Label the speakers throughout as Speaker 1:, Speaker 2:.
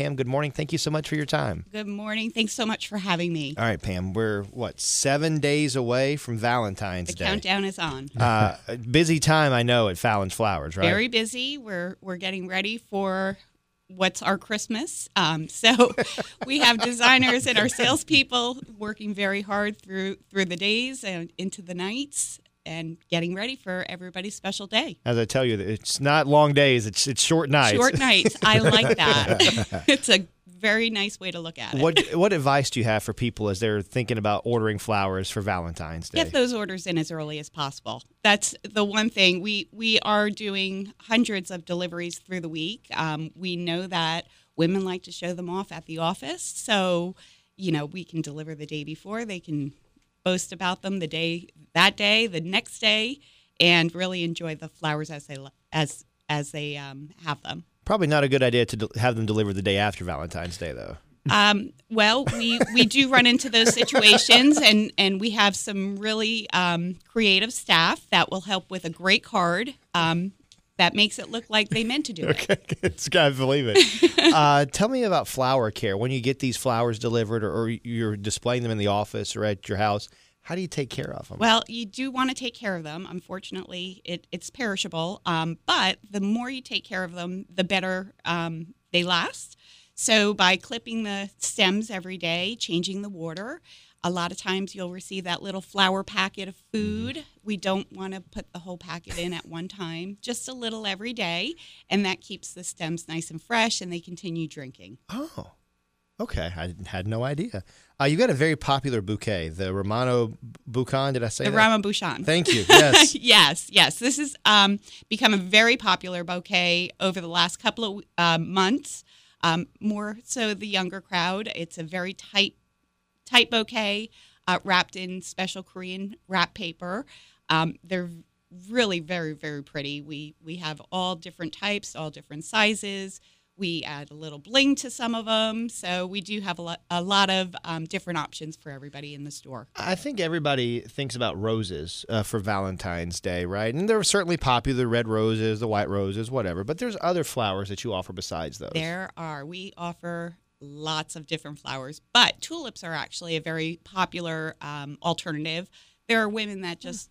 Speaker 1: Pam, good morning. Thank you so much for your time.
Speaker 2: Good morning. Thanks so much for having me.
Speaker 1: All right, Pam, we're what seven days away from Valentine's
Speaker 2: The
Speaker 1: Day.
Speaker 2: countdown is on.
Speaker 1: Uh, busy time, I know, at Fallon's Flowers, right?
Speaker 2: Very busy. We're we're getting ready for what's our Christmas. Um, so we have designers and our salespeople working very hard through through the days and into the nights and getting ready for everybody's special day.
Speaker 1: As I tell you, it's not long days; it's it's short nights.
Speaker 2: Short nights. I like that. it's a very nice way to look at it.
Speaker 1: What what advice do you have for people as they're thinking about ordering flowers for Valentine's Day?
Speaker 2: Get those orders in as early as possible. That's the one thing we we are doing hundreds of deliveries through the week. Um, we know that women like to show them off at the office, so you know we can deliver the day before. They can boast about them the day that day, the next day, and really enjoy the flowers as they as as they um, have them.
Speaker 1: Probably not a good idea to de- have them delivered the day after Valentine's Day, though.
Speaker 2: Um, well, we, we do run into those situations, and, and we have some really um, creative staff that will help with a great card um, that makes it look like they meant to do it.
Speaker 1: Okay, it's gotta believe it. uh, tell me about flower care. When you get these flowers delivered, or, or you're displaying them in the office or at your house, how do you take care of them?
Speaker 2: Well, you do want to take care of them. Unfortunately, it, it's perishable, um, but the more you take care of them, the better um, they last. So, by clipping the stems every day, changing the water, a lot of times you'll receive that little flower packet of food. Mm-hmm. We don't want to put the whole packet in at one time, just a little every day, and that keeps the stems nice and fresh and they continue drinking.
Speaker 1: Oh. Okay, I had no idea. Uh, you got a very popular bouquet, the Romano Buchan. Did I say
Speaker 2: the
Speaker 1: that?
Speaker 2: Rama Bouchan?
Speaker 1: Thank you. Yes,
Speaker 2: yes, yes. This has um, become a very popular bouquet over the last couple of uh, months. Um, more so the younger crowd. It's a very tight, tight bouquet uh, wrapped in special Korean wrap paper. Um, they're really very, very pretty. We we have all different types, all different sizes. We add a little bling to some of them. So we do have a lot, a lot of um, different options for everybody in the store.
Speaker 1: I think everybody thinks about roses uh, for Valentine's Day, right? And they're certainly popular the red roses, the white roses, whatever. But there's other flowers that you offer besides those.
Speaker 2: There are. We offer lots of different flowers, but tulips are actually a very popular um, alternative. There are women that just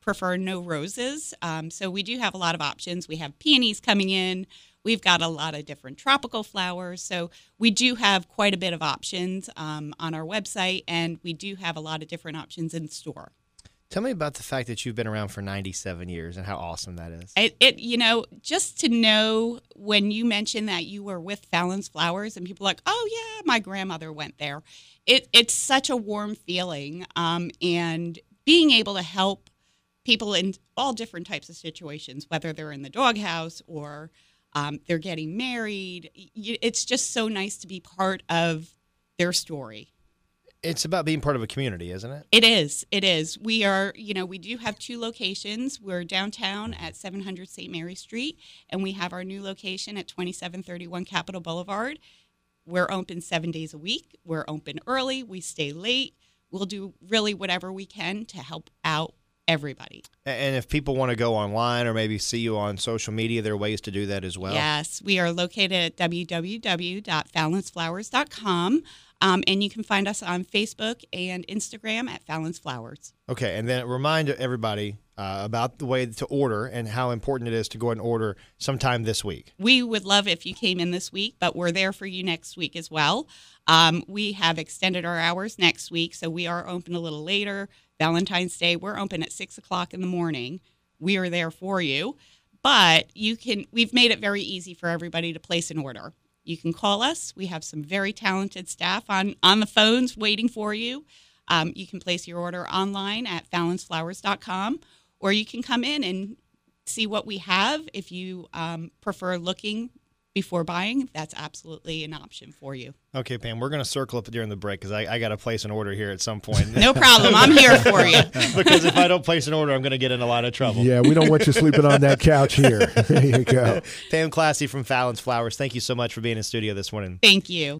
Speaker 2: prefer no roses. Um, so we do have a lot of options. We have peonies coming in. We've got a lot of different tropical flowers. So we do have quite a bit of options um, on our website, and we do have a lot of different options in store.
Speaker 1: Tell me about the fact that you've been around for 97 years and how awesome that is.
Speaker 2: It, it, you know, just to know when you mentioned that you were with Fallon's Flowers and people like, oh yeah, my grandmother went there. It, it's such a warm feeling, um, and being able to help people in all different types of situations, whether they're in the doghouse or um, they're getting married. It's just so nice to be part of their story.
Speaker 1: It's about being part of a community, isn't it?
Speaker 2: It is. It is. We are, you know, we do have two locations. We're downtown at 700 St. Mary Street, and we have our new location at 2731 Capital Boulevard. We're open seven days a week. We're open early. We stay late. We'll do really whatever we can to help out everybody.
Speaker 1: And if people want to go online or maybe see you on social media, there are ways to do that as well.
Speaker 2: Yes, we are located at www.fallonsflowers.com. Um, and you can find us on Facebook and Instagram at Fallon's Flowers.
Speaker 1: Okay, and then remind everybody uh, about the way to order and how important it is to go and order sometime this week.
Speaker 2: We would love if you came in this week, but we're there for you next week as well. Um, we have extended our hours next week, so we are open a little later. Valentine's Day, we're open at six o'clock in the morning. We are there for you, but you can. We've made it very easy for everybody to place an order. You can call us. We have some very talented staff on on the phones waiting for you. Um, you can place your order online at fallonsflowers.com, or you can come in and see what we have. If you um, prefer looking before buying, that's absolutely an option for you.
Speaker 1: Okay, Pam, we're going to circle up during the break because I, I got to place an order here at some point.
Speaker 2: no problem. I'm here for you.
Speaker 1: because if I don't place an order, I'm going to get in a lot of trouble.
Speaker 3: Yeah, we don't want you sleeping on that couch here. There you go.
Speaker 1: Pam Classey from Fallon's Flowers, thank you so much for being in studio this morning.
Speaker 2: Thank you.